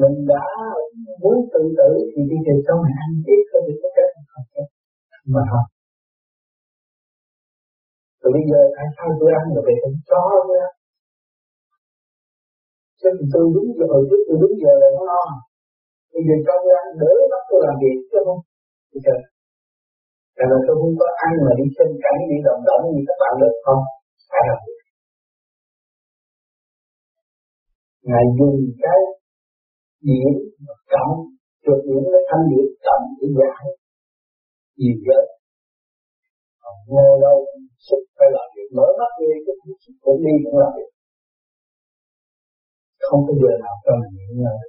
mình đã muốn tự tử thì đi về sau này anh biết có được có cách không chết mà không rồi bây giờ tại sao tôi ăn rồi về không cho nữa. Chứ thì tôi đúng giờ, hồi trước tôi đúng giờ là nó no bây giờ cho tôi ăn đỡ bắt tôi làm việc chứ không? Thì chờ Tại là tôi không có ăn mà đi xem cảnh đi động động như các bạn được không? Phải làm việc. Ngài dùng cái điểm cộng trượt những cái thanh điểm cộng để giải nhiều giới còn ngồi đâu sức phải làm việc, mở mắt đi cái sức cũng đi cũng làm việc. Không có giờ nào cho mình nghỉ ngơi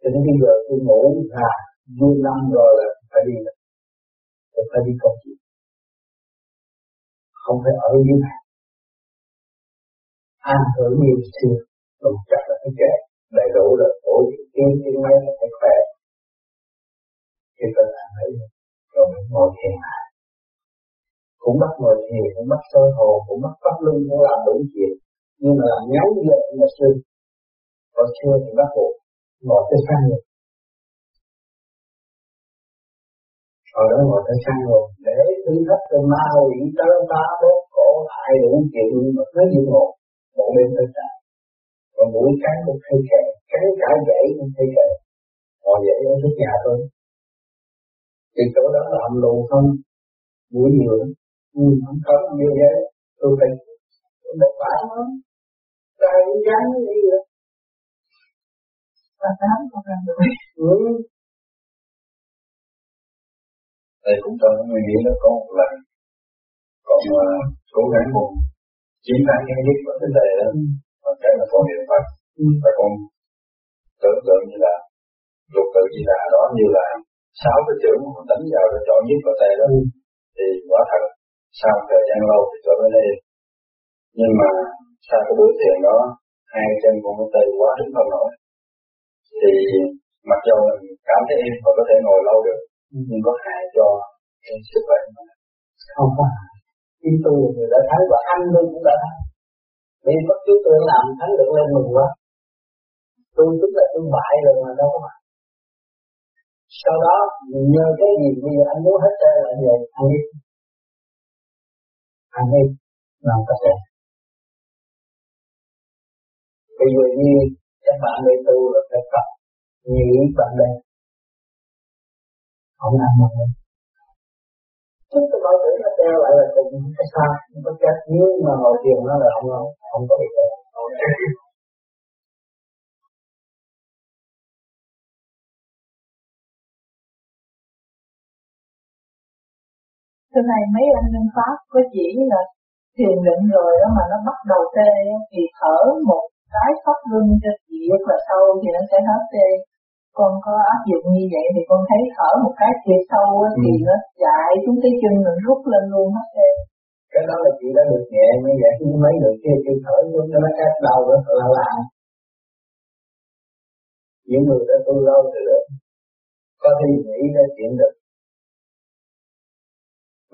cho nên bây giờ tôi ngủ là vui năm rồi là phải đi rồi tôi phải đi công việc. Không phải ở dưới này. Ăn hưởng nhiều xưa tôi chắc là cái trẻ đầy đủ rồi tiên tiên mấy nó phải khỏe thì tôi làm ấy, rồi mình ngồi thiền lại. Cũng bắt ngồi thiền cũng bắt sơ hồ cũng bắt bắt lưng cũng làm đủ chuyện. Nhưng mà làm ngắn giờ mà sư còn chưa thì bắt buộc ngồi tới sang rồi rồi đó ngồi tới sang rồi để thử thách từ ma quỷ tới ba đốt cổ hại đủ chuyện mà cứ như ngồi một bên tới sáng còn mũi cái cũng thấy kẹt cắn cả gãy cũng thấy kệ họ dậy ở trước nhà tôi thì chỗ đó làm lù không mũi nhiều ừ, không có như vậy tôi phải một bản nó tay cũng gắn đi rồi và tám không làm được ừ. Thầy cũng trong người nghĩ là có một lần. Còn uh, cố gắng một. Chiến thắng cái nhất của vấn đề đó. Ừ. Và cái là con niệm Phật. Ừ. và con tưởng tượng như là lục tự di đà đó như là sáu cái chữ mà đánh vào để chọn nhất vào tay đó. Ừ. thì quả thật sau thời gian lâu thì trở nên yên nhưng mà sau cái buổi thiền đó hai chân con có tay quá đứng không nổi. Thì mặc dù mình cảm thấy và có thể ngồi lâu được ừ. nhưng có hại cho cái sức khỏe không có khi tu người đã thấy và ăn luôn cũng đã thấy. Vì bất cứ tôi làm thắng được lên mừng quá tôi tức là tôi bại rồi mà đâu có mạnh sau đó nhờ cái gì bây giờ anh muốn hết trơn là về anh đi. Anh đi, làm tất cả bây giờ như các bạn đi tu là phải tập, nghĩ bạn đây không làm mà Chúng tôi bảo tử nó treo lại là cùng cái sao, không có chết nhưng mà ngồi thiền nó là không không có bị treo. Thế này mấy anh nhân pháp có chỉ là thiền định rồi đó mà nó bắt đầu tê thì thở một cái pháp luân cho chị rất là sâu thì nó sẽ hết tê. Con có áp dụng như vậy thì con thấy thở một cái thiệt sâu á, ừ. thì nó chạy xuống cái chân mình rút lên luôn hết trơn cái đó là chị đã được nhẹ như vậy khi mấy người kia chị thở xuống cho nó cắt đầu đó là lạ những người đã tu lâu rồi đó có thể nghĩ ra chuyện được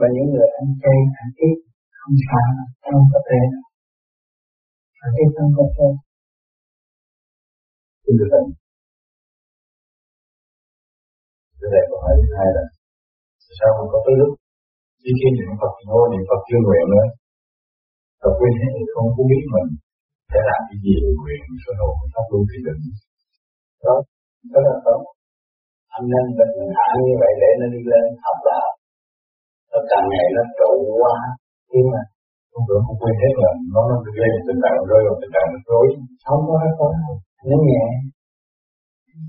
và những người ăn chay, ăn ít không sao không có thể ăn ít không có thể xin được cái này câu hỏi thứ hai là sao không có tới lúc khi khi niệm Phật ngô niệm Phật chưa nguyện nữa. Và quên hết thì không có biết mình sẽ làm cái gì để nguyện số hồn pháp luân thì định. Đó đó là tốt anh nên bình hạ như vậy để nó đi lên học đạo nó càng ngày nó trụ quá. Nhưng mà không được không quên hết là nó nó gây tình trạng rơi vào tình trạng rối. Không có hết có nó nhẹ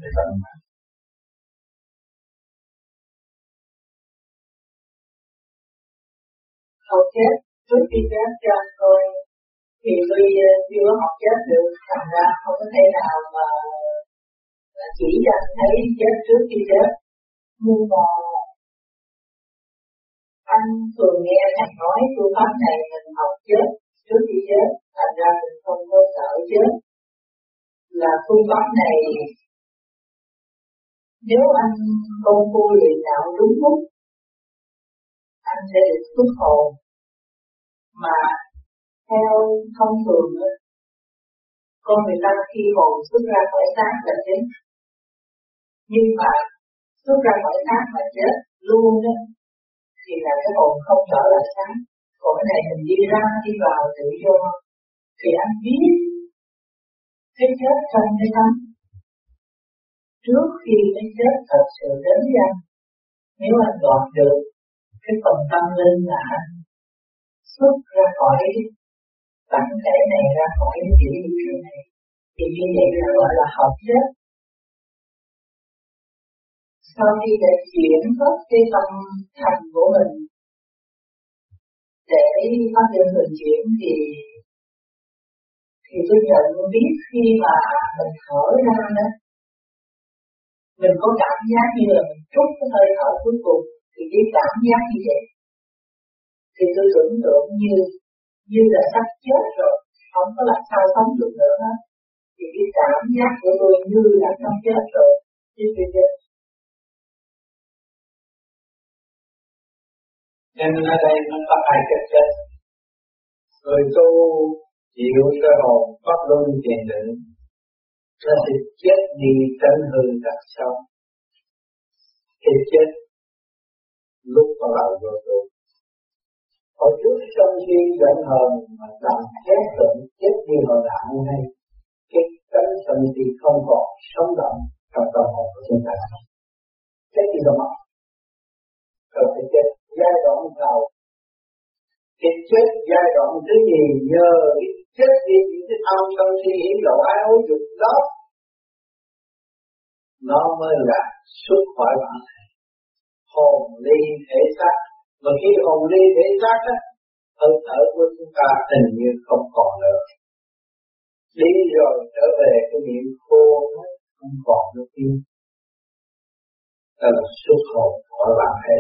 thì phải học chết. Trước khi chết cho anh coi thì tôi ờ, chưa học chết được. Thành ra không có thể nào mà ờ, chỉ cho anh thấy chết trước khi chết. Nhưng mà anh thường nghe thầy nói phương pháp này mình học chết, trước khi chết, thành ra mình không có sợ chết. Là phương pháp này, nếu anh công phu luyện đạo đúng lúc, anh sẽ được xuất hồn. Mà theo thông thường con người ta khi hồn xuất ra khỏi xác là chết. Nhưng mà xuất ra khỏi xác mà chết luôn đó thì là cái hồn không trở lại sáng. còn cái này mình đi ra, đi vào tự do. Thì anh biết cái chết trong cái tâm trước khi cái chết thật sự đến với anh, nếu anh đoạt được cái phần tâm linh là anh xuất ra khỏi bản thể này, ra khỏi cái chữ gì này, thì như vậy là gọi là hợp chết sau khi đã chuyển hết cái tâm thành của mình. Để phát triển thường chuyển thì thì tôi nhận biết khi mà mình thở ra đó, mình có cảm giác như là mình trút cái hơi thở cuối cùng, thì cái cảm giác như vậy. Thì tôi tưởng tượng như như là sắp chết rồi, không có làm sao sống được nữa hết. Thì cái cảm giác của tôi như là sắp chết rồi. Chứ chưa chết nên ở đây nó có hai cách chết người tu chịu cơ hồn pháp luân thiền định nó sẽ chết đi tánh hư đặt sống thì chết lúc bắt đầu vô tu. Hồi trước sân si giận hờn mà làm chết tận chết đi hồi đạo này cái tánh sân si không còn sống động trong tâm hồn của chúng ta. Chết đi đâu mà Cần phải chết giai đoạn đầu. Cái chết giai đoạn thứ gì nhờ cái chết đi những cái tham sân si hỉ lộ ái ố dục đó, nó mới là xuất khỏi bản thể. Hồn ly thể xác. Mà khi hồn ly thể xác á, hơi thở của chúng ta tình như không còn nữa. Đi rồi trở về cái miệng khô không còn nữa. Kia đó là xuất hồn khỏi bản thể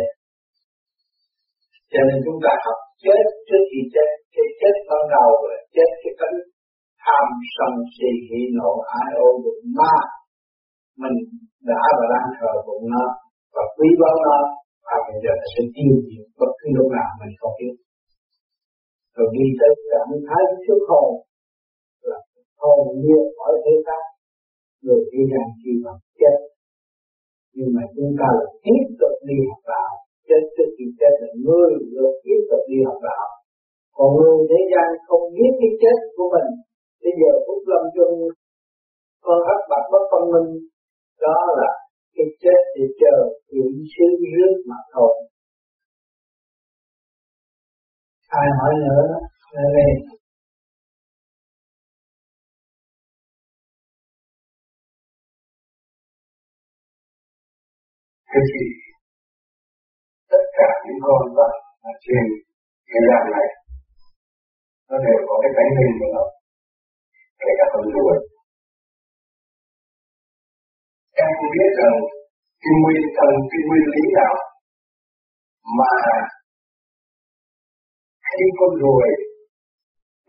cho nên chúng ta học chết trước khi chết, cái chết ban đầu là chết cái tánh tham sân si hỉ nộ ái ô bụng ma. Mình đã và đang thờ bụng nó và quý báu nó, và bây giờ nó sẽ tiêu diệt bất cứ lúc nào mình không biết. Rồi đi tới cảm thái trước hồn, là hồn nhiên khỏi thế xác người đi rằng khi mà chết, nhưng mà chúng ta là tiếp tục đi học đạo chết trước khi chết là người được tiếp tục đi học đạo. Còn người thế gian không biết cái chết của mình, bây giờ phúc lâm chung con hấp bạc bất phân minh. Đó là cái chết để chờ chuyển xứ rước mà thôi. Ai hỏi nữa? Là về cái gì? Tất cả những con vật ở trên thế gian này, nó đều có cái cánh hình của nó, kể cả con ruồi em không biết rằng cái nguyên thần, cái nguyên lý nào mà khi con ruồi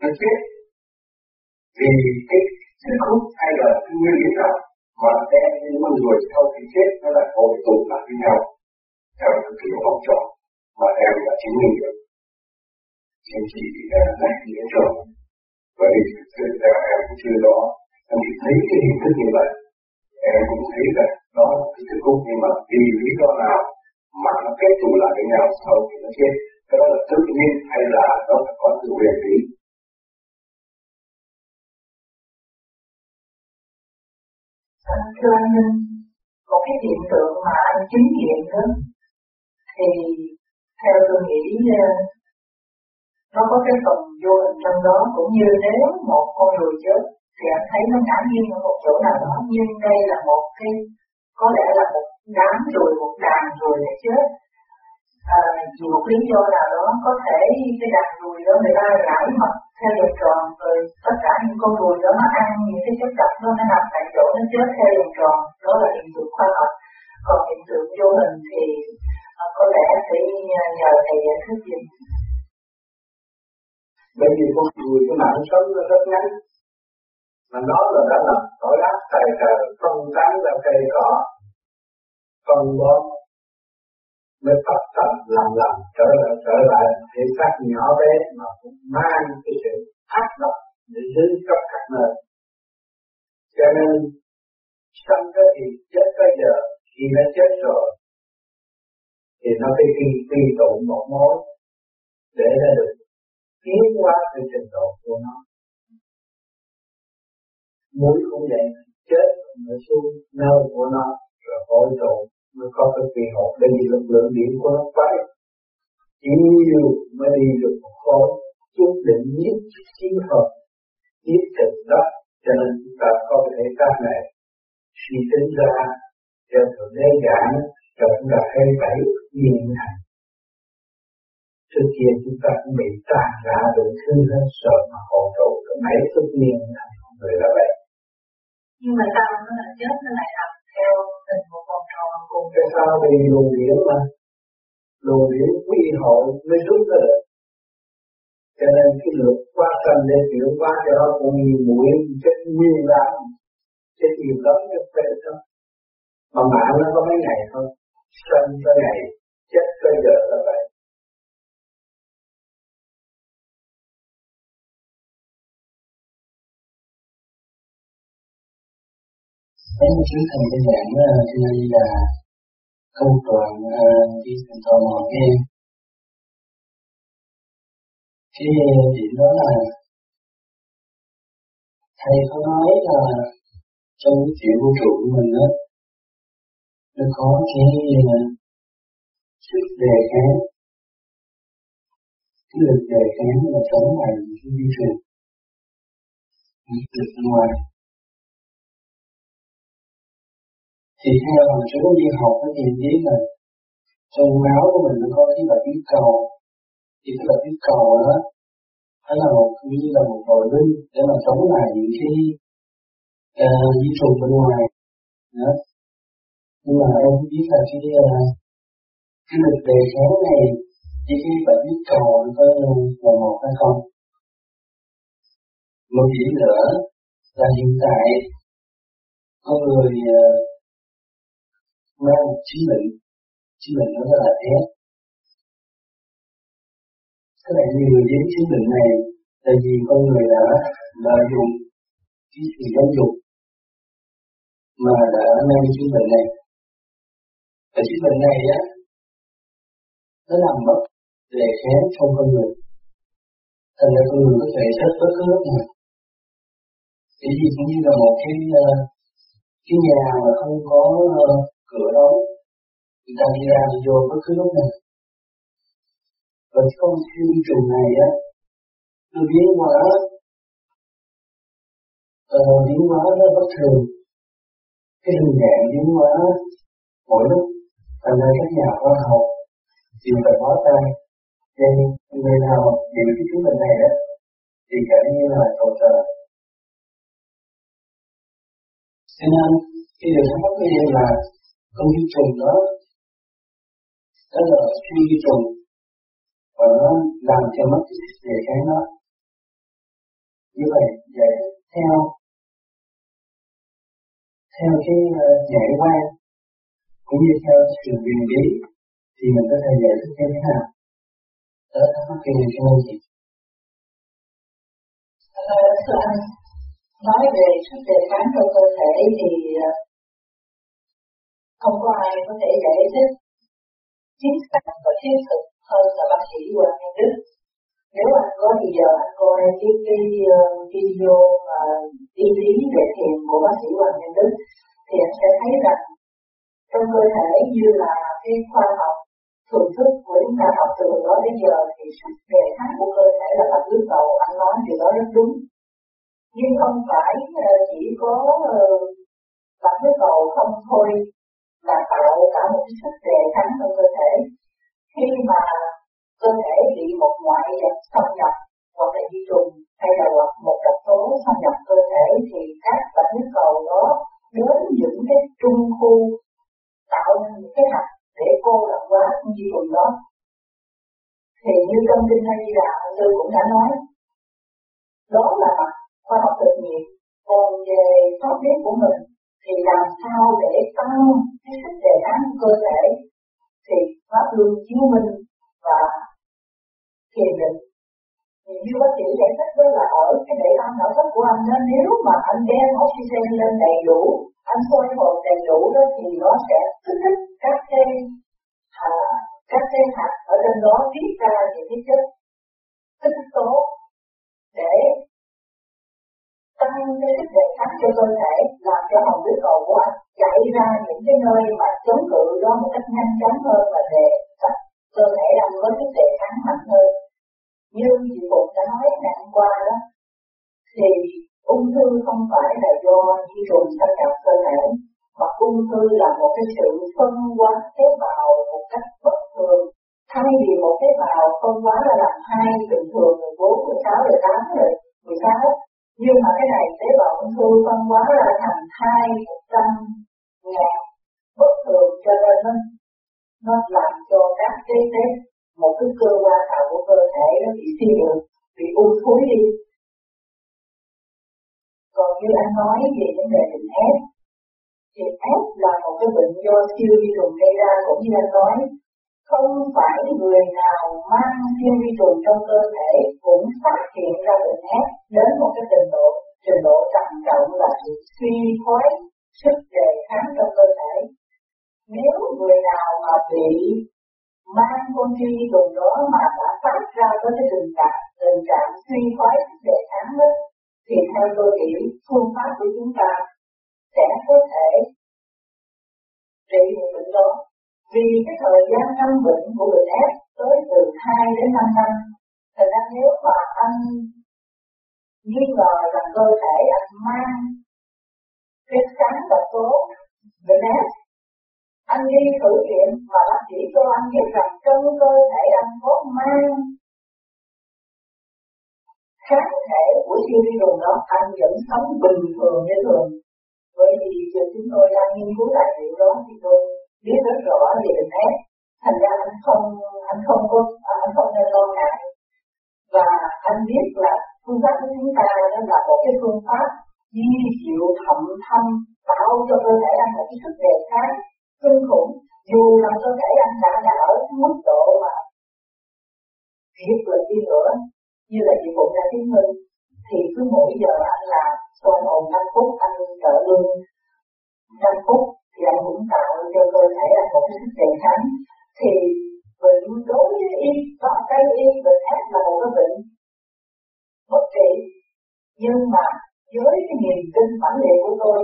nó chết, vì cái sức hút hay là cái nguyên lý nào mà đem những con ruồi sau khi chết, nó lại hội tụ lại với nhau theo cái kiểu vòng tròn mà em đã chứng minh được. Chính trị thì em đã diễn rồi bởi vì thực sự là em cũng chưa đó em chỉ thấy cái hình thức như vậy. Em cũng thấy rằng đó là cái thức hút nhưng mà vì lý do nào mà nó kết tụ lại với nhau sau khi nó chết, cái đó là tự nhiên hay là nó phải có sự quyền lý thưa anh một cái hiện tượng mà anh chứng nghiệm đó thì theo tôi nghĩ ờ, nó có cái phần vô hình trong đó. Cũng như nếu một con người chết thì anh thấy nó ngã nhiên ở một chỗ nào đó. Nhưng đây là một cái có lẽ là một đám rồi một đàn rồi để chết. À, vì một lý do nào đó có thể cái đàn ruồi đó người ta rải mật theo vòng tròn rồi tất cả những con ruồi đó nó ăn những cái chất độc đó nó nằm tại chỗ nó chết theo vòng tròn. Đó là hiện tượng khoa học. Còn hiện tượng vô hình thì Ờ, có lẽ phải nhờ thầy giải thích gì bởi vì con người cái mạng sống nó rất ngắn. Mà nó là đã làm tội ác tài trời phân tán ra cây cỏ, phân bón, mới tập tập làm làm trở lại trở lại. Thể xác nhỏ bé mà cũng mang cái sự ác độc để giữ khắp các nơi. Cho nên, sanh cái gì chết cái giờ, khi nó chết rồi thì nó phải quy quy tụ một mối để ra được tiến qua cái trình độ của nó. Mũi cũng vậy, chết nó xuống nơi của nó, rồi hội tụ mới có cái kỳ hộp để vì lực lượng điện của nó phải chỉ nhiều mới đi được một khối, chút định nhất chiến hợp nhất thực đó. Cho nên chúng ta có thể các này suy tính ra cho thượng đế giảng, cho chúng ta thấy bảy nhiên hành trước kia chúng ta cũng bị tàn ra đủ thứ hết sợ mà hộ trụ cái mấy phút nhiên hành người là vậy. Nhưng mà sao nó lại chết? Nó lại làm theo tình một vòng tròn cùng cái sao vì luồng điển mà? Luồng điển quy hội mới rút ra được. Cho nên cái luật quá sanh để chuyển hóa cho nó cũng nhiều mũi chết nhiều lắm. Chết nhiều lắm cho phê đó mà mạng nó có mấy ngày thôi sanh tới ngày chết bây giờ là vậy. Thế một chuyến thầy đơn giản cho nên là không đoạn ờ, đi thành tò mò nghe cái điểm đó là thầy có nói là trong cái chuyện vũ trụ của mình đó nó có cái ờ, sức đề kháng. Cái lực đề kháng là chống lại cái vi trùng lực ngoài. Thì theo một số y học nó thì biết là trong máu của mình nó có cái là huyết cầu. Thì cái bạch huyết cầu đó nó là một như là một đội linh để mà chống lại những cái uh, vi trùng bên ngoài. Đó. nhưng mà em không biết là cái uh, cái lực đề kháng này chỉ khi bạn biết cầu nó có là một hay không? Một điểm nữa là hiện tại có người ờ, mang một chứng bệnh chứng bệnh nó rất là ép các bạn người đến chứng bệnh này là vì con người đã lợi dụng cái sự giáo dục mà đã mang chứng bệnh này. Và chứng bệnh này á nó làm mất lệ kháng trong con người. Thành ra con người có thể rất bất cứ lúc nào. Cái gì cũng như là một cái ờ, cái nhà mà không có uh, cửa đóng người ta đi ra vô bất cứ lúc nào. Và con siêu trùng này á nó biến hóa uh, biến hóa nó bất thường. Cái hình dạng biến hóa mỗi lúc. Thành ra các nhà khoa học thì phải hóa tan, nên người nào hiểu cái chứng bệnh này đó thì cảm như là cầu trợ cho nên khi được thắc mắc của là con vi trùng đó đó là suy vi trùng và nó làm cho mất cái sức đề kháng như vậy vậy theo theo cái ờ, uh, quan cũng như theo sự quyền lý thì mình có thể giải thích như thế nào đó là thắc cái này cho anh thưa anh nói về sức đề kháng trong cơ thể thì ờ, không có ai có thể giải thích chính xác và thiết thực hơn là bác sĩ Hoàng Nhân Đức. Nếu anh có thì giờ anh coi cái cái ờ, video mà đi lý về thiền của bác sĩ Hoàng Nhân Đức thì anh sẽ thấy rằng trong cơ thể như là cái khoa học thường thức của chúng ta học từ đó đến giờ thì sức đề kháng của cơ thể là bạch huyết cầu anh nói điều đó rất đúng. Nhưng không phải ờ, chỉ có uh, bạch cầu không thôi là tạo cả một cái sức đề kháng trong cơ thể. Khi mà cơ thể bị một ngoại vật xâm nhập cũng đã nói. Đó là mặt khoa học tự nhiên. Còn về pháp lý của mình thì làm sao để tăng cái sức đề kháng cơ thể? Thì pháp luân chiếu minh và thiền định. Thì như bác sĩ giải thích đó là ở cái để âm não thất của anh đó nếu mà anh đem oxygen lên đầy đủ anh soi hồn đầy đủ đó thì nó sẽ kích thích các cái à, các cái hạt ở trên đó tiết ra những cái chất tinh tố để tăng cái sức đề kháng cho cơ thể, làm cho hồng huyết cầu của anh chạy ra những cái nơi mà chống cự đó một cách nhanh chóng hơn và để cơ thể đang có sức đề kháng mạnh hơn. Như chị Phụng đã nói ngày hôm qua đó, thì ung thư không phải là do vi trùng xâm nhập cơ thể, mà ung thư là một cái sự phân hóa tế bào một cách bất thường thay vì một tế bào phân hóa ra làm hai bình thường 14, 16, 18 rồi 16 nhưng mà cái này tế bào ung thư phân hóa ra thành hai một trăm ngàn bất thường cho nên nó nó làm cho các cái tế một cái cơ quan nào của cơ thể nó bị suy nhược bị ung thúi đi. Còn như anh nói về vấn đề bệnh ép thì ép là một cái bệnh do siêu vi trùng gây ra cũng như anh nói không phải người nào mang siêu vi trùng trong cơ thể cũng phát hiện ra bệnh ép đến một cái trình độ trình độ trầm trọng là sự suy thoái, sức đề kháng trong cơ thể. Nếu người nào mà bị mang con vi trùng đó mà đã phát ra tới cái tình trạng tình trạng suy thoái, sức đề kháng đó, thì theo tôi nghĩ phương pháp của chúng ta sẽ có thể trị được bệnh đó vì cái thời gian tâm bệnh của bệnh ép tới từ 2 đến 5 năm, thì ra nếu mà anh nghi ngờ rằng cơ thể anh mang cái kháng độc tố bệnh ép anh đi thử nghiệm và bác sĩ cho anh biết rằng trong cơ thể anh có mang kháng thể của siêu vi trùng đó, anh vẫn sống bình thường như thường. Bởi vì giờ chúng tôi đang nghiên cứu tài liệu đó thì tôi biết rất rõ về bệnh thành ra anh không anh không có, anh không nên lo ngại. Và anh biết là phương pháp của chúng ta đó là một cái phương pháp di diệu thậm thâm, tạo cho cơ thể anh một cái sức đề kháng, kinh khủng. Dù là cơ thể anh đã đã ở mức độ mà kiệt lực đi nữa, như là chị cũng đã chứng minh, thì cứ mỗi giờ anh làm soi hồn 5 phút anh trợ lương 5 phút thì anh cũng tạo cho cơ thể anh một cái sức đề kháng thì bệnh đối với y và cái y bệnh ác là một cái bệnh bất trị nhưng mà với cái niềm tin bản địa của tôi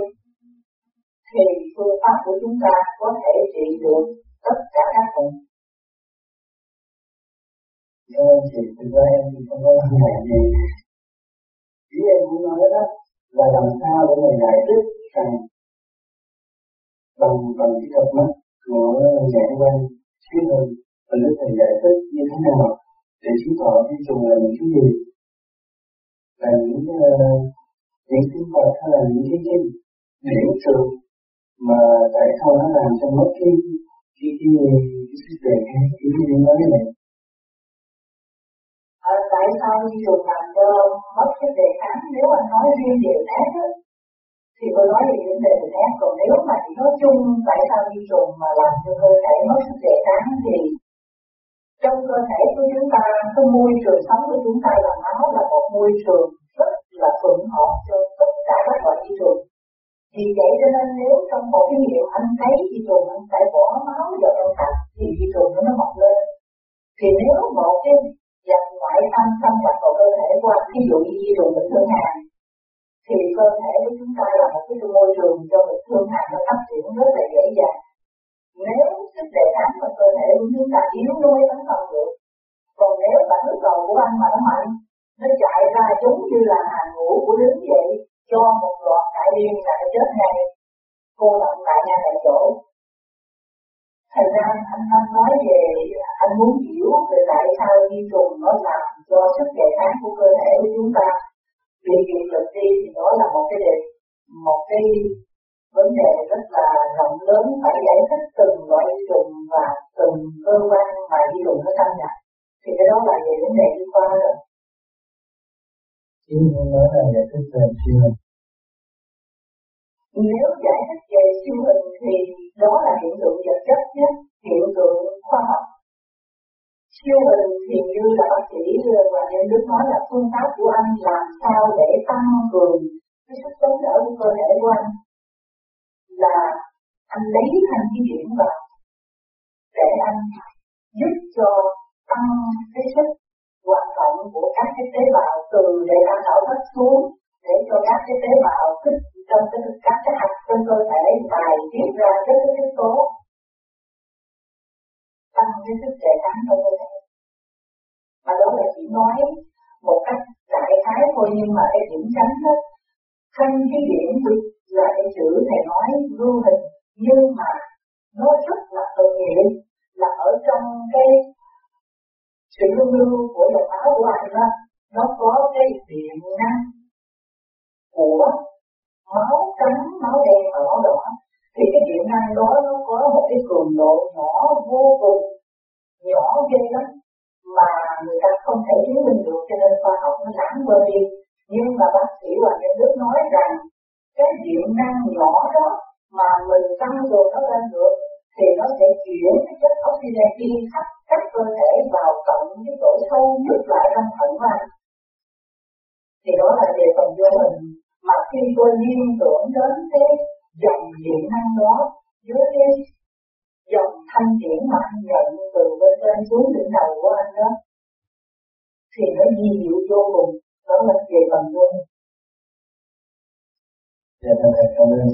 thì phương pháp của chúng ta có thể trị được tất cả các bệnh. Thưa chị, thực ra em thì không có vấn đề gì. Ý em muốn nói đó là làm sao để mình giải thích rằng cần cần cái thuật mắt của nhãn quan thuyết hơn mình có thể giải thích như thế nào để chứng tỏ cái trùng là những cái gì. Là những uh, những sinh vật hay là những cái cái điểm trường mà tại sao nó làm cho mất cái cái cái cái sức đề kháng cái cái nói này? À, tại sao như dùng làm cho mất cái đề kháng? Nếu anh nói riêng về ác thì tôi nói về vấn đề về khác còn nếu mà chỉ nói chung tại sao vi trùng mà làm cho cơ thể mất sức đề kháng thì trong cơ thể của chúng ta, cái môi trường sống của chúng ta là máu là một môi trường rất là thuận hợp cho tất cả các loại vi trùng vì vậy cho nên nếu trong một cái miệng anh thấy vi trùng, anh phải bỏ máu vào trong sạch thì vi trùng nó mọc lên thì nếu một cái vật ngoại tâm xâm nhập vào cơ thể của anh ví dụ như vi trùng bình thương hàng thì cơ thể của chúng ta là một cái môi trường cho việc thương hại nó phát triển rất là dễ dàng. Nếu sức đề kháng của cơ thể của chúng ta yếu nó mới tấn công được, còn nếu bản nước cầu của anh mà nó mạnh, nó chạy ra giống như là hàng ngũ của lính vậy cho một loạt đại liên là nó chết ngay, cô động lại ngay tại chỗ. Thời gian anh đang nói về, anh muốn hiểu về tại sao vi trùng nó làm cho sức đề kháng của cơ thể của chúng ta bị kiệt lực đi thì đó là một cái đề một cái vấn đề rất là rộng lớn phải giải thích từng loại trùng và từng cơ quan mà vi trùng nó xâm nhập thì cái đó là về vấn đề liên quan rồi Ý muốn nói là giải thích về siêu hình. Nếu giải thích về siêu hình thì đó là hiện tượng vật chất nhất, hiện tượng khoa học siêu hình thì như là bác sĩ và nhân đức nói là phương pháp của anh làm sao để tăng cường cái sức chống đỡ của cơ thể của anh. Là anh lấy thanh khí điển vào để anh giúp cho tăng cái sức hoạt động của các cái tế bào từ để ăn đảo hết xuống, để cho các cái tế bào kích trong cái, các cái hạt trong cơ thể bài tiết ra các cái yếu tố tăng cái sức đề kháng của cơ thể mà đó là chỉ nói một cách đại khái thôi nhưng mà cái điểm tránh đó thanh cái điểm là cái chữ thầy nói lưu hình nhưng mà nó rất là tự nhiên là ở trong cái sự lưu lưu của dòng áo của anh đó nó có cái điện năng của máu trắng, máu đen và máu đỏ thì cái điện năng đó nó có một cái cường độ nhỏ, vô cùng nhỏ ghê lắm, mà người ta không thể chứng minh được, cho nên khoa học nó lãng quên đi. Nhưng mà bác sĩ Hoàng Nhân Đức nói rằng, cái điện năng nhỏ đó mà mình tăng cường nó lên được, thì nó sẽ chuyển cái chất oxygen đi khắp các cơ thể vào tận cái chỗ sâu nhất lại trong thận mà. Thì đó là về phần vô hình. Mà khi tôi liên tưởng đến cái dòng điện năng đó dưới cái dòng thanh điển mà anh nhận từ bên trên xuống đỉnh đầu của anh đó thì nó di diệu vô cùng đó là về phần luôn Dạ, thầy cảm ơn.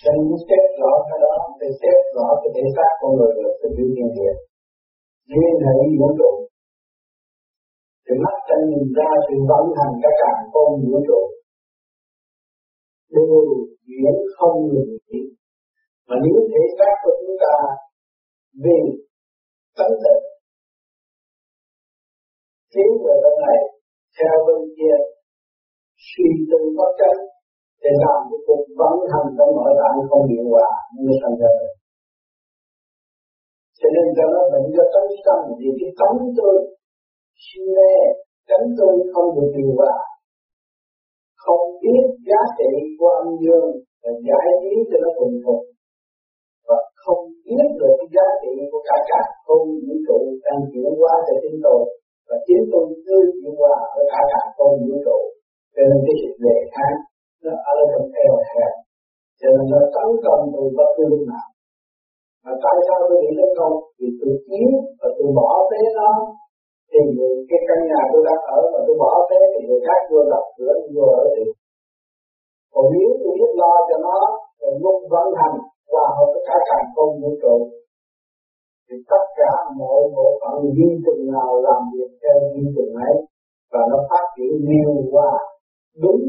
Cho nên xét rõ cái đó, để xét rõ cái thể xác con người được sự biểu hiện hiện. Liên hệ vũ trụ. Thì mắt chân nhìn ra sự vận hành các càng con vũ trụ. Đều diễn không ngừng nghỉ. Mà nếu thể xác của chúng ta vì tánh định tiến về bên này, theo bên kia, suy tư bất chấp để làm cái cuộc vận hành trong nội tạng không hiệu quả như thành ra rồi. Cho nên cho nó bệnh cho tánh sanh vì cái tánh tôi si mê, tánh tôi không được điều hòa không biết giá trị của âm dương và giải trí cho nó thuần phục và không biết được cái giá trị của cả các không vũ trụ đang chuyển qua cho chúng tôi và chính tôi chưa chuyển qua ở cả các không vũ trụ. Cho nên cái sự đề kháng nó ở trong eo hẹp. Cho nên nó tấn công tôi bất cứ lúc nào. Mà tại sao tôi bị tấn công vì tôi chiến và tôi bỏ phế nó thì người cái căn nhà tôi đang ở mà tôi bỏ thế thì người khác vừa đập cửa, vừa ở thì còn nếu tôi biết lo cho nó, thì lúc vận hành và hợp với cả càng không vũ trụ, thì tất cả mọi bộ phận vi trùng nào làm việc theo vi trùng ấy, và nó phát triển nhiều qua đúng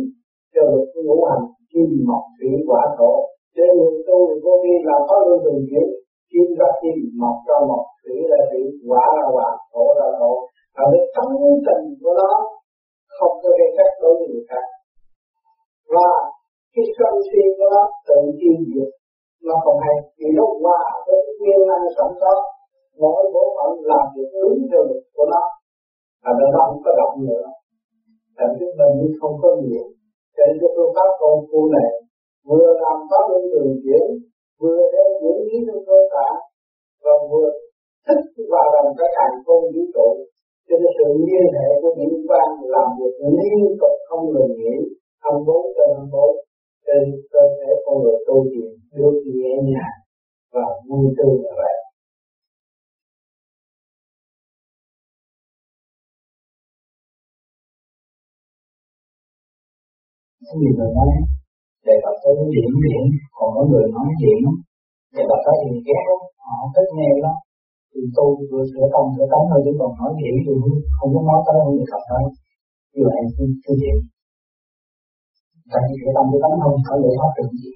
cho luật ngũ hành kim mộc thủy quả thổ. Trên nên người tu thì vô vi là có lương thường chuyển kim ra kim mộc ra mộc thủy ra thủy, quả ra quả, thổ ra thổ. Và cái tâm tình của nó, không có gây cách đối với người khác. Và cái sân si của nó tự tiêu diệt. Nó không hay. Vì nó hòa với cái nguyên năng sẵn có mỗi bộ phận làm việc đúng theo luật của nó. Và nó không có động nữa. Thành thức mình không có nhiều. Trên cái phương pháp công phu này, vừa làm pháp luân thường chuyển vừa đem dưỡng lý trong cơ thể, và vừa thích hòa đồng cái càng không vũ trụ cho nên sự liên hệ của những quan làm việc liên tục không ngừng nghỉ 24 trên 24 trên cơ thể con người tu thiền được nhẹ nhàng và vui tươi như vậy. Cái người nói thầy Phật tôi cũng điểm điểm còn có người nói điểm thầy Phật tới thì ghét lắm họ thích nghe lắm. Thì tu vừa sửa tâm sửa tánh thôi, chứ còn nói điểm thì không có nói tới, không được Phật đâu như vậy thưa thưa chị tại vì sửa tâm sửa tánh không có để thoát được gì.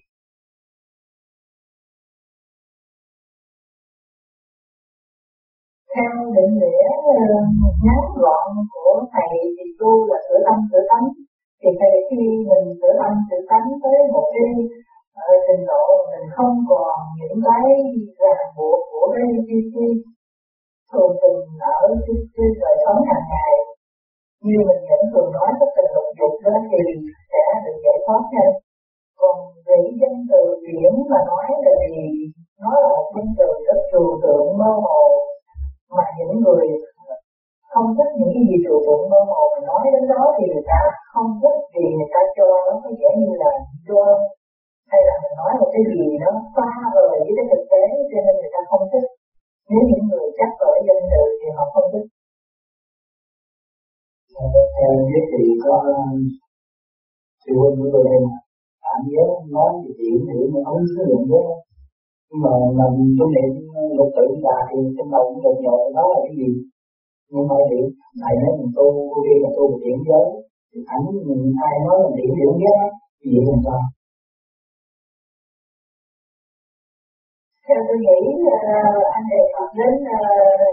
Theo định nghĩa ờ, ngắn gọn của thầy thì tu là sửa tâm sửa tánh thì thầy khi mình sửa tâm sửa tánh tới một cái ở trình độ mình không còn những cái ràng buộc của cái duy trì thường tình ở cái, cái đời sống hàng ngày như mình vẫn thường nói cái tình lục dục đó thì sẽ được giải thoát hơn còn về danh từ điển mà nói là gì nó là một danh từ rất trừu tượng mơ hồ mà những người không thích những cái gì trụ tượng mơ hồ mà nói đến đó thì người ta không thích vì người ta cho nó có vẻ như là cho hay là mình nói một cái gì nó xa vời với cái thực tế, cho nên người ta không thích. Nếu những người chắc ở danh từ thì họ không thích. Theo giới thì có ờ, sư huynh của tôi đây mà. Cảm giác nói về hiểu thì mà không sử dụng đó nhưng mà mình trong niệm ờ, lục tự và thì trong đầu cũng đột nhột đó là cái gì? Nhưng mà bị thầy nói mình tu tu đi là tu về điểm giới. Thì ảnh mình ai nói là điểm điểm giới thì vậy mình sao? Theo tôi nghĩ uh, anh đề cập đến uh,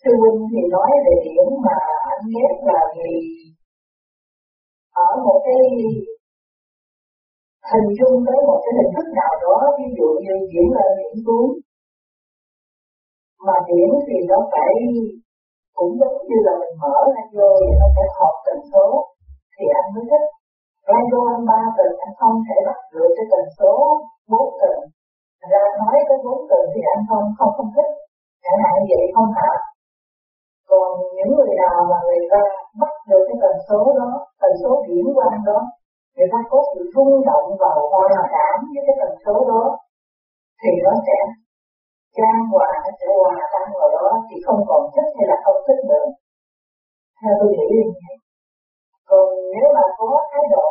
sư huynh thì nói về điểm mà anh ghét là vì ở một cái hình dung tới một cái hình thức nào đó ví dụ như diễn lên điểm xuống mà điểm thì nó phải cũng giống như là mình mở radio thì nó phải hợp tần số thì anh mới thích. Radio anh ba tần anh không thể bắt được cái tần số bốn tần ra nói cái bốn tần thì anh không không không thích. Chẳng hạn vậy không hả còn những người nào mà người ta bắt được cái tần số đó, tần số điểm quan đó, người ta có sự rung động vào hòa cảm với cái tần số đó, thì nó sẽ trang hòa nó sẽ hòa tan vào đó thì không còn thích hay là không thích nữa. Theo tôi nghĩ như vậy. Còn nếu mà có thái độ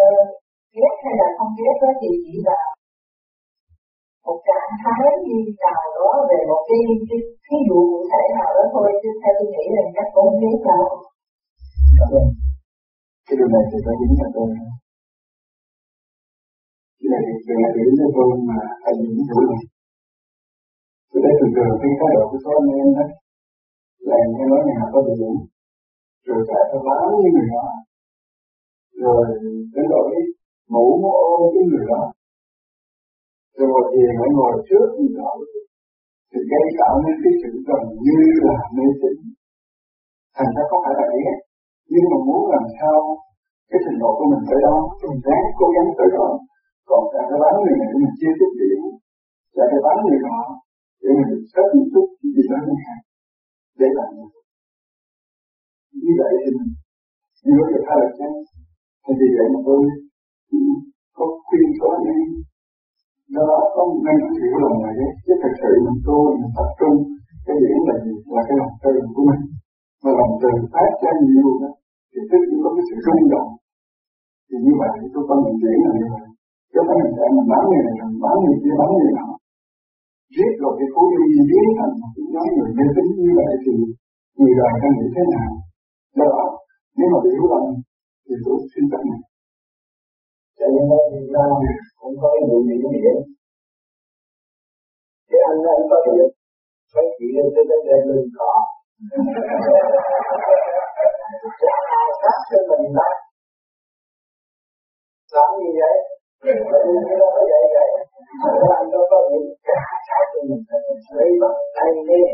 uh, ghét hay là không ghét đó thì chỉ là một trạng thái như nào đó về một cái, cái thí dụ cụ thể nào đó thôi chứ theo tôi nghĩ là chắc cũng không đâu. Dạ vâng. Cái điều này thì phải dính cho tôi. Cái này thì này dính cho tôi mà anh những hiểu rồi tôi thấy thường thường khi thái độ của số anh em đó, là nghe nói nhà có điểm rồi chạy theo bám với người đó. Rồi đến đổi mũ mũ ô cái người đó. Rồi thì hãy ngồi trước người đó, thì gây tạo nên cái sự gần như là mê tín. Thành ra không phải là ghét nhưng mà muốn làm sao cái trình độ của mình tới đó, mình ráng cố gắng tới đó. Còn cả cái bán người này, mình chưa tiếp điểm và cái bán người đó để mình sớm một chút gì đó mới hạn để làm như vậy thì mình như vậy là thay là thì vì vậy mà tôi có khuyên số anh em do đó không nên hiểu lòng này đấy. Chứ thật sự mình tu, mình tập trung, cái điểm là gì, là cái lòng từ của mình. Mà lòng từ phát ra nhiều đó thì tức chỉ có cái sự rung động. Thì như vậy thì tôi có mình diễn là như vậy. Chứ không mình sẽ mình bán người này, mình bán người kia bán người nào giết rồi cái phú yêu gì biến thành một cái nhóm người mê tín như vậy thì người đời đang nghĩ thế nào? Do đó, nếu mà hiểu lầm thì tôi xin chấp nhận. Cho nên ở Việt Nam cũng có cái vụ điện điện thì anh anh có điện phải chuyện cho vấn đề mình có chả ai khác cho mình đó làm gì vậy? Bởi vì nó có vậy vậy? Nó anh có những cả sát cho mình Lấy bắt tay lên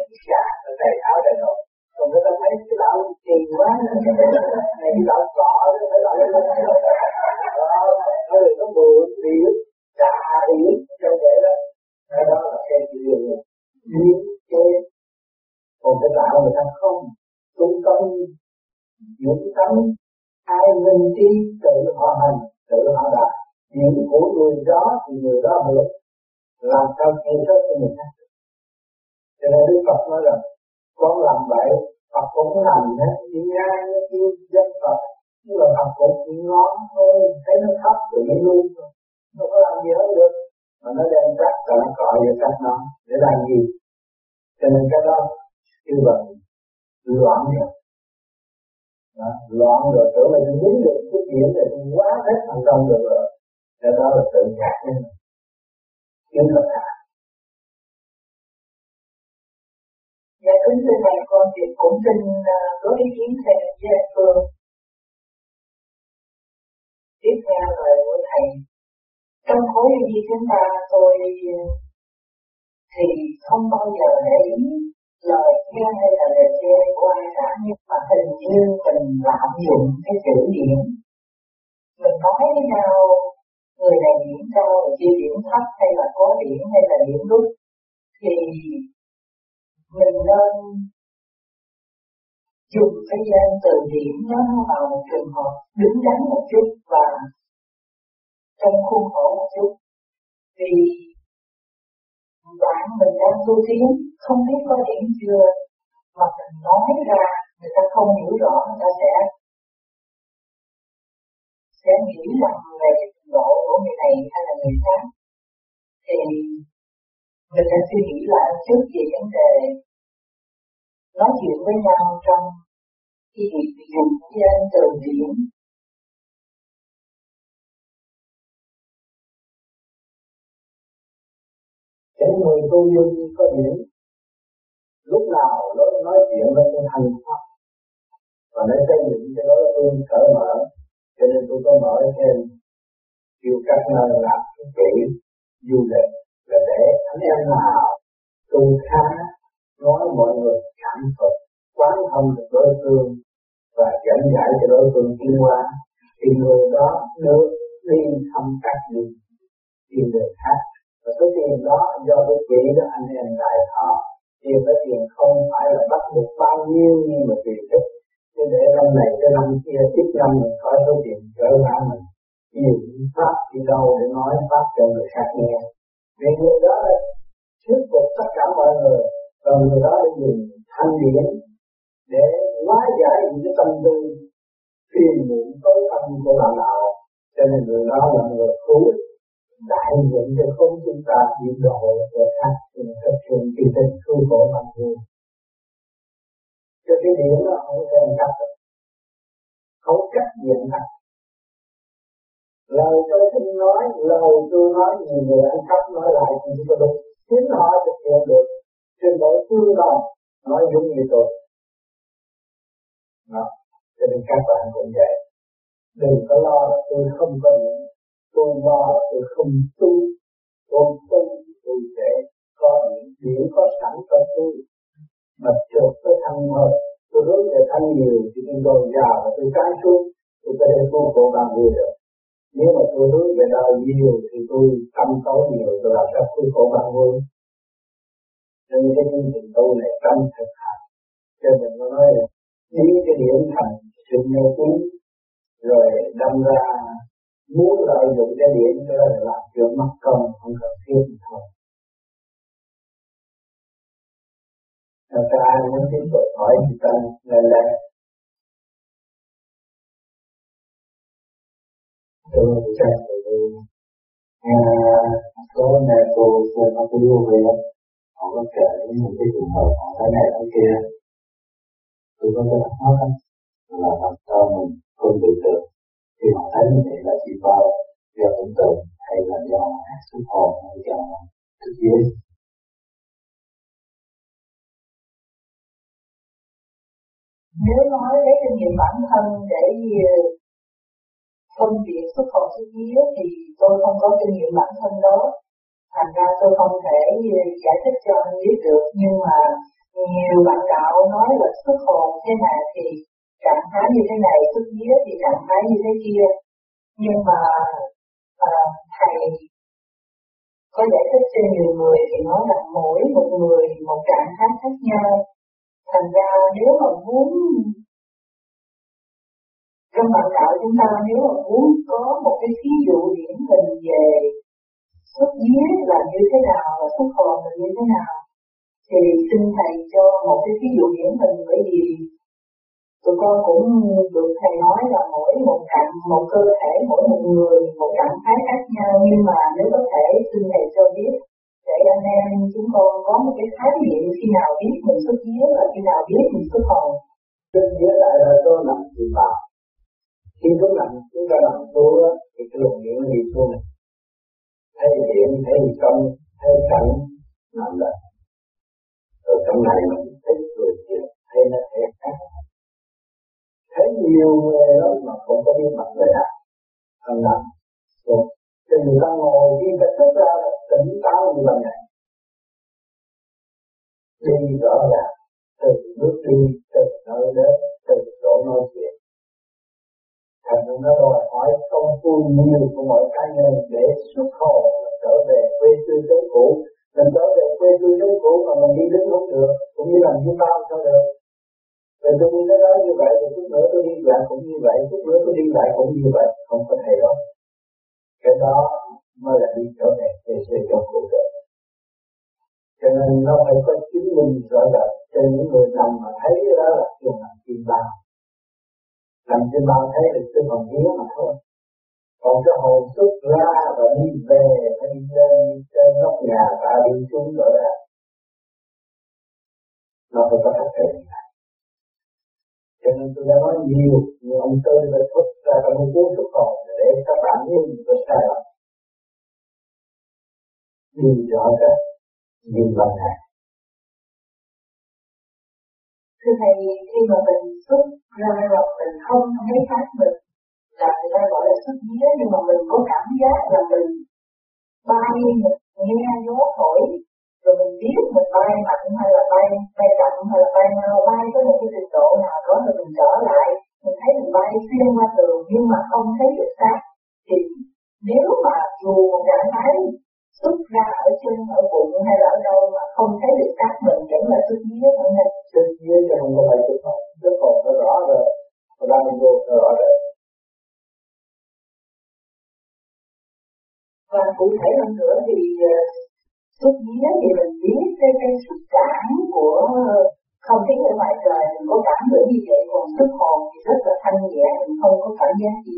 ở thầy áo đầy đồ Còn người ta thấy cái đạo kỳ quá Này cái đạo cọ đó Phải đạo lên Thôi có mượn điển Trả điển Cho vậy đó Cái đó là cái điều Điển chơi Còn cái đạo người ta không Trung tâm Những tâm Ai minh trí tự họ hành Tự họ đạt những của người đó thì người đó hưởng Làm sao chia thức cho người khác. Cho nên Đức Phật nói rằng Con làm vậy Phật cũng làm hết Đi ngang như dân Phật. Nhưng mà Phật cũng chỉ ngón thôi thấy nó thấp rồi nó luôn nó có làm gì hết được. Mà nó đem cắt và nó cọ và cắt nó để làm gì? Cho nên cái đó như vậy loạn rồi đó, loạn rồi tưởng là mình dính được cái chuyện này quá hết thành công được rồi cái đó là tự ngạt nhân kiếm là. Thả Dạ kính thưa thầy, con thì cũng xin à, có ý kiến thầy với Phương. Tiếp theo lời của thầy. Trong khối di chúng ta, tôi à, thì không bao giờ để ý lời khen hay là lời chê của ai cả, nhưng mà hình như mình lạm dụng cái chữ điển. Mình nói thế nào người này điểm cao người kia điểm thấp hay là có điểm hay là điểm đúng, thì mình nên dùng cái gian từ điểm nó vào một trường hợp, đứng đắn một chút và trong khuôn khổ một chút. Vì bạn mình đang tu tiến, không biết có điểm chưa, mà mình nói ra, người ta không hiểu rõ, người ta sẽ sẽ nghĩ rằng về độ của người này hay là người khác thì mình đã suy nghĩ lại trước về vấn đề nói chuyện với nhau trong khi việc dùng danh từ điển để người tu dung có điểm lúc nào nó nói chuyện với cũng thành pháp và nó xây dựng cái đó tôi cởi mở. Cho nên tôi có mở thêm dù các nơi làm cái kỹ du lịch là để anh em nào tu khá nói mọi người cảm phục, quán thông được đối phương và dẫn giải cho đối phương tiến qua thì người đó được đi thăm các gì tìm được khác. Và số tiền đó do cái chỉ đó anh em đại thọ tiền đó tiền không phải là bắt buộc bao nhiêu nhưng mà tùy thích chứ để năm này tới năm kia, tiếp năm mình có số tiền trở lại mình nhiều pháp đi đâu để nói pháp cho người khác nghe. Vì người đó là thuyết phục tất cả mọi người, và người đó đã dùng thanh điển để hóa giải những cái tâm tư phiền muộn tối tâm của bạn đạo cho nên người đó là người cứu, đại diện cho không chúng ta bị độ của khác những thực hiện kỳ tình cứu khổ bằng người cho cái điểm đó không có thể cắt được không cách diện cắt lời tôi xin nói, lời tôi nói, nhiều người ăn cắp nói lại thì có đúng. Chính họ thực hiện được. Trên độ phương đồng nói đúng như tôi. Đó. cho nên các bạn cũng vậy. Đừng có lo là tôi không có điện tôi lo là tôi không tu. Tôi tu, tôi sẽ có những điểm có sẵn cho tôi. Mà chụp tôi thanh hơn tôi hướng về thanh nhiều thì tôi dồi dào và tôi sáng suốt. Tôi có thể tu khổ bằng người được nếu mà tôi hướng về đời nhiều thì tôi tâm tối nhiều, tôi làm sao tôi khổ bằng hơn nên cái chương trình tu này tâm thực hành cho mình nó nói là ý cái điểm thành sự mê tín, rồi đâm ra muốn lợi dụng cái điểm đó là làm chuyện mất công, không cần thiết thì thôi. Thật ra ai muốn tiếp tục hỏi thì ta lên lên Tôi chắc là có mẹ cô xem nó cái yêu về đó họ có kể những cái trường hợp họ thế này thế kia tôi có cái thắc mắc là làm sao mình không biệt được khi họ thấy như vậy là chỉ vào do tưởng tượng hay là do ác xuất hồn hay do thực giới nếu nói lấy kinh nghiệm bản thân để ờ, phân biệt xuất hồn xuất vía thì tôi không có kinh nghiệm bản thân đó. Thành ra tôi không thể giải thích cho anh biết được nhưng mà nhiều bạn đạo nói là xuất hồn thế này thì trạng thái như thế này xuất vía thì trạng thái như thế kia. Nhưng mà à, thầy có giải thích cho nhiều người thì nói là mỗi một người một trạng thái khác nhau. Thành ra nếu mà muốn trong mặt đạo chúng ta nếu mà muốn có một cái ví dụ điển hình về xuất vía là như thế nào và xuất hồn là như thế nào, thì xin thầy cho một cái ví dụ điển hình. Bởi vì tụi con cũng được thầy nói là mỗi một trạng một cơ thể, mỗi một người, một trạng thái khác nhau. Nhưng mà nếu có thể, xin thầy cho biết để anh em chúng con có một cái khái niệm khi nào biết mình xuất vía và khi nào biết mình xuất hồn. Xuất vía lại là tôi nằm chịu vào khi chúng nằm chúng ta làm nằm đó, thì cái luồng điện nó đi xuống này thấy điện, thấy công thấy cảnh nằm lại rồi trong này mình thấy người kia, thấy nó thể khác thấy nhiều người đó mà không có biết mặt người nào thằng nằm rồi thì người ta ngồi khi ta thức ra là tỉnh táo như lần này đi rõ ràng, từ bước đi, từ nơi đến, từ chỗ nói chuyện thành ra nó đòi hỏi công phu nhiều của mọi cá nhân để xuất hồn trở về quê tư chỗ cũ. Mình trở về quê tư đến cũ mà mình đi đến không được, cũng như làm chúng ta sao được. Rồi tôi đi tới như vậy rồi chút nữa tôi đi lại cũng như vậy, chút nữa tôi đi lại cũng như vậy, không có thể đó cái đó mới là đi trở về về tư trong cũ được cho nên nó phải có chứng minh rõ rệt cho những người nằm mà thấy đó là trường nằm kim bao làm cho bạn thấy được cái phần vía mà thôi. Còn cái hồn xuất ra và đi về phải đi lên đi trên nóc nhà, ta đi xuống rồi đó. Nó phải có thật thể cho nên tôi đã nói nhiều, nhưng ông tư đã xuất ra trong một cuốn xuất còn để các bạn nhìn có sai lầm. Nhìn rõ rệt nhìn bằng này thưa thầy khi mà mình xuất ra rồi mình không thấy khác mình, là người ta gọi là xuất vía nhưng mà mình có cảm giác là mình bay, mình nghe gió thổi, rồi mình biết mình bay mạnh hay là bay bay chậm hay là bay mau, bay tới một cái trình độ nào đó rồi mình trở lại, mình thấy mình bay xuyên qua tường nhưng mà không thấy được xác thì nếu mà dù một trạng thái xuất ra ở trên, ở bụng hay cụ thể hơn nữa thì uh, xuất vía thì mình biết cái cái xuất cảm của không khí ở ngoài trời mình có cảm được như vậy còn xuất hồn thì rất là thanh nhẹ mình không có cảm giác gì.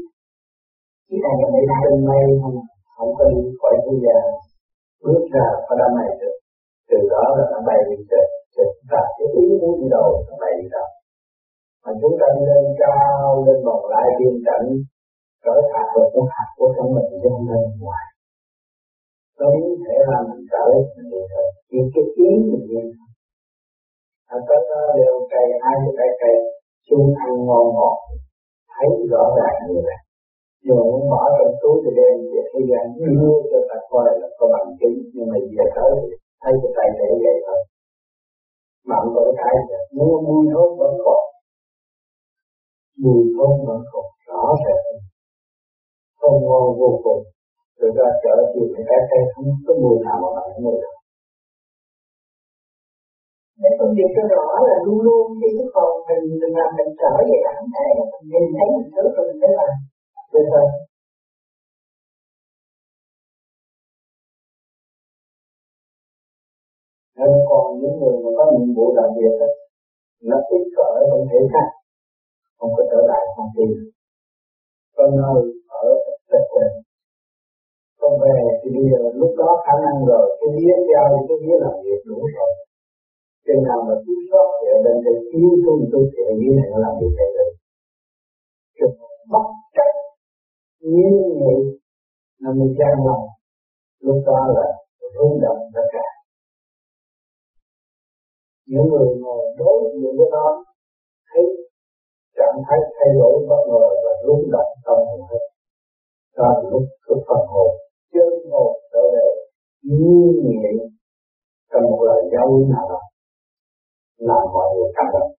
Chỉ là những cái trên mây không có đi khỏi thế gian bước ra có đám này được. Từ đó là nó bay đi trên trên ta cái ý muốn đi đâu nó bay đi đâu mà chúng ta đi lên cao lên vòng lại biên cảnh trở hạt vào trong hạt của thân mình chứ không lên ngoài nó thể làm mình trở mình đi thôi chỉ cái ý mình đi thôi à, có nó đều cây hai cái cây cây. Chung ăn ngon ngọt. Thấy rõ ràng như vậy. Nhưng mà muốn bỏ trong túi thì đem về thế gian đưa cho ta coi là có bằng chứng. Nhưng mà giờ tới thấy cái tay để vậy thôi. Bạn không có cái muốn mùi thơm vẫn còn. Mùi thơm vẫn còn rõ ràng. Không ngon vô cùng ra chợ tìm cái cái cây không có mùi nào mà bạn mùi được để phân biệt cho rõ là luôn luôn khi cái hồn mình mình làm mình trở về bản thể mình nhìn thấy mình trước rồi mình mới làm. Được rồi. Nên còn những người mà có nhiệm vụ đặc biệt đó, nó tiếp cỡ không thể khác không có trở lại không tiền. Con nơi ở tịch quyền con về thì bây giờ lúc đó khả năng rồi, cái vía giao cái vía làm việc đủ rồi. Chừng nào mà thiếu sót thì ở bên đây thiếu tu tu thì ở dưới này nó làm việc này được. Chừng bất chấp như nghị nó mới gian lòng lúc đó là rung động tất cả. Những người ngồi đối diện với nó, thấy trạng thái thay đổi bất ngờ và rung động tâm hồn hết. Đó là lúc cái phần hồn. 將學到嚟，呢年更冇係悠閒啊，難話就緊啦。